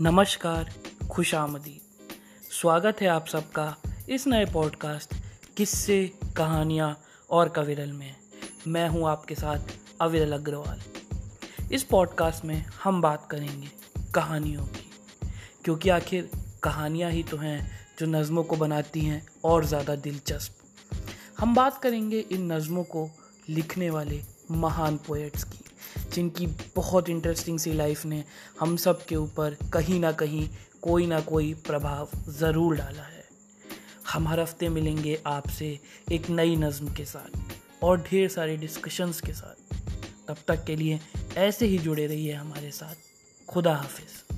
नमस्कार खुश स्वागत है आप सबका इस नए पॉडकास्ट, किस्से, कहानियाँ और कविरल में। मैं हूँ आपके साथ अविरल अग्रवाल। इस पॉडकास्ट में हम बात करेंगे कहानियों की, क्योंकि आखिर कहानियाँ ही तो हैं जो नज़मों को बनाती हैं और ज़्यादा दिलचस्प। हम बात करेंगे इन नज़मों को लिखने वाले महान पोएट्स की। जिनकी बहुत इंटरेस्टिंग सी लाइफ ने हम सब के ऊपर कहीं ना कहीं कोई ना कोई प्रभाव ज़रूर डाला है। हम हर हफ़्ते मिलेंगे आपसे एक नई नज़म के साथ और ढेर सारे डिस्कशंस के साथ। तब तक के लिए ऐसे ही जुड़े रहिए हमारे साथ। खुदा हाफिज़।